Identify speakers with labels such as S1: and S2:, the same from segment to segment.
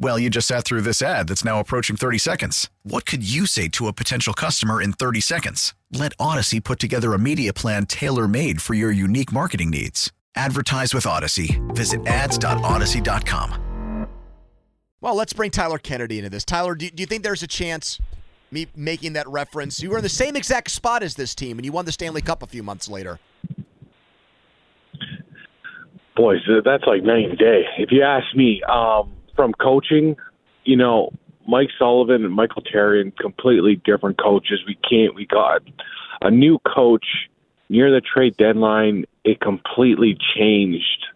S1: Well, you just sat through this ad that's now approaching 30 seconds. What could you say to a potential customer in 30 seconds? Let Audacy put together a media plan tailor made for your unique marketing needs. Advertise with Audacy. Visit ads.audacy.com.
S2: Well, let's bring Tyler Kennedy into this. Tyler, do, do you think there's a chance me making that reference? You were in the same exact spot as this team, and you won the Stanley Cup a few months later.
S3: Boys, that's like night and day. If you ask me, um, from coaching, you know, Mike Sullivan and Michael Therrien, completely different coaches. We can't. We got a new coach near the trade deadline. It completely changed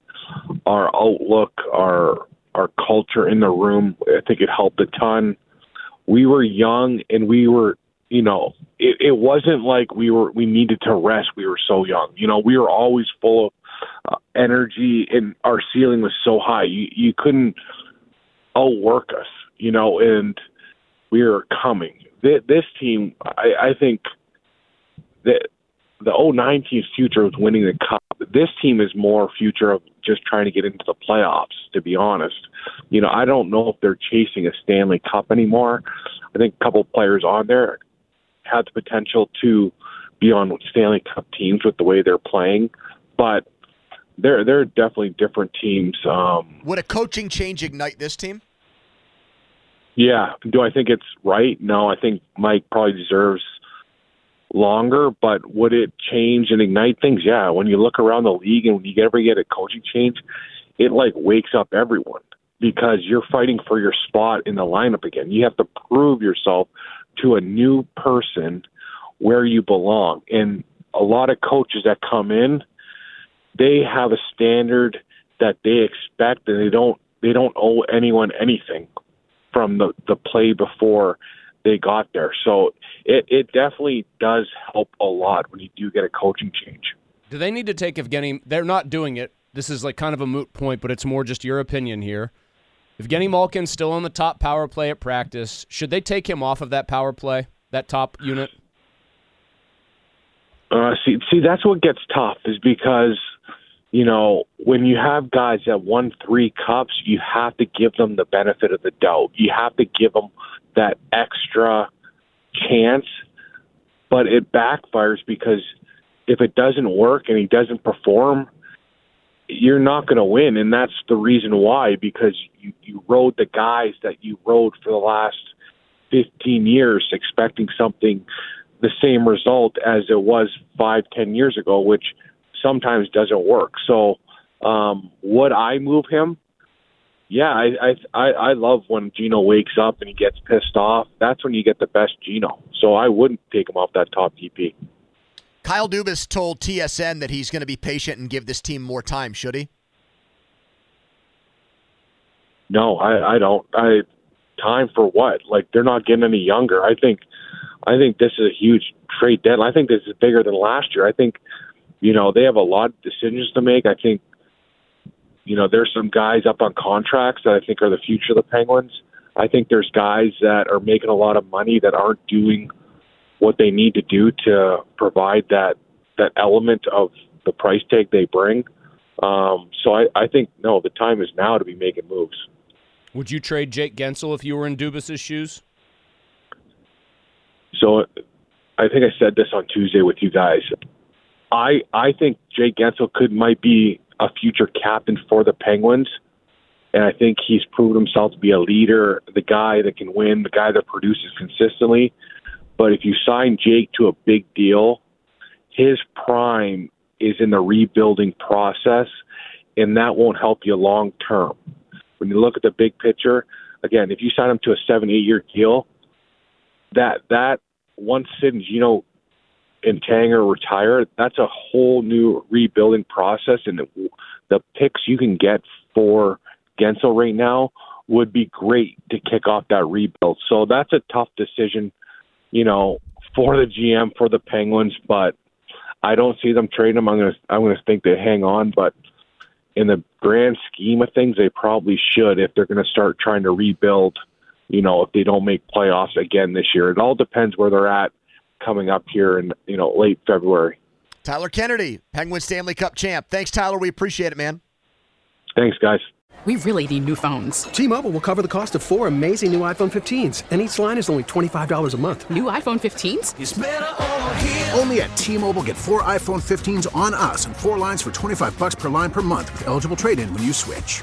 S3: our outlook, our our culture in the room. I think it helped a ton. We were young and we were, you know, it, it wasn't like we were we needed to rest. We were so young. You know, we were always full of uh, energy and our ceiling was so high. You you couldn't outwork us, you know, and we are coming. This team, I, I think that the 09 team's future was winning the cup. This team is more future of just trying to get into the playoffs, to be honest. You know, I don't know if they're chasing a Stanley Cup anymore. I think a couple of players on there had the potential to be on Stanley Cup teams with the way they're playing, but they're they're definitely different teams. Um,
S2: Would a coaching change ignite this team?
S3: Yeah. Do I think it's right? No, I think Mike probably deserves longer, but would it change and ignite things? Yeah. When you look around the league and when you ever get a coaching change, it like wakes up everyone because you're fighting for your spot in the lineup again. You have to prove yourself to a new person where you belong. And a lot of coaches that come in, they have a standard that they expect and they don't they don't owe anyone anything from the the play before they got there. So it it definitely does help a lot when you do get a coaching change.
S4: Do they need to take Evgeni? They're not doing it. This is like kind of a moot point, but it's more just your opinion here. Evgeni Malkin's still on the top power play at practice. Should they take him off of that power play, that top unit?
S3: Uh, see, see, that's what gets tough is because you know, when you have guys that won three cups, you have to give them the benefit of the doubt. You have to give them that extra chance, but it backfires because if it doesn't work and he doesn't perform, you're not going to win, and that's the reason why. Because you you rode the guys that you rode for the last 15 years, expecting something the same result as it was five, ten years ago, which sometimes doesn't work. So, um, would I move him? Yeah, I, I I love when Gino wakes up and he gets pissed off. That's when you get the best Gino. So I wouldn't take him off that top PP.
S2: Kyle Dubas told TSN that he's going to be patient and give this team more time. Should he?
S3: No, I, I don't. I time for what? Like they're not getting any younger. I think, I think this is a huge trade deadline. I think this is bigger than last year. I think you know, they have a lot of decisions to make. I think, you know, there's some guys up on contracts that I think are the future of the Penguins. I think there's guys that are making a lot of money that aren't doing what they need to do to provide that that element of the price tag they bring. Um, so I, I think no, the time is now to be making moves.
S4: Would you trade Jake Guentzel if you were in Dubas's shoes?
S3: So I think I said this on Tuesday with you guys. I I think Jake Guentzel could might be a future captain for the Penguins, and I think he's proven himself to be a leader, the guy that can win, the guy that produces consistently. But if you sign Jake to a big deal, his prime is in the rebuilding process, and that won't help you long term. when you look at the big picture, again, if you sign him to a seven, eight year deal, that that once Sidney, you know, and Tanger retire, that's a whole new rebuilding process, and the, the picks you can get for Guentzel right now would be great to kick off that rebuild. So that's a tough decision, you know, for the GM for the Penguins, but I don't see them trading him. I'm gonna I'm gonna think they hang on, but in the grand scheme of things, they probably should if they're going to start trying to rebuild. You know, if they don't make playoffs again this year, it all depends where they're at coming up here in you know late February.
S2: Tyler Kennedy, Penguin Stanley Cup champ. Thanks, Tyler. We appreciate it, man.
S3: Thanks, guys.
S5: We really need new phones.
S6: T-Mobile will cover the cost of four amazing new iPhone 15s, and each line is only $25 a month.
S5: New iPhone 15s?
S7: Only at T-Mobile get four iPhone 15s on us and four lines for 25 bucks per line per month with eligible trade-in when you switch.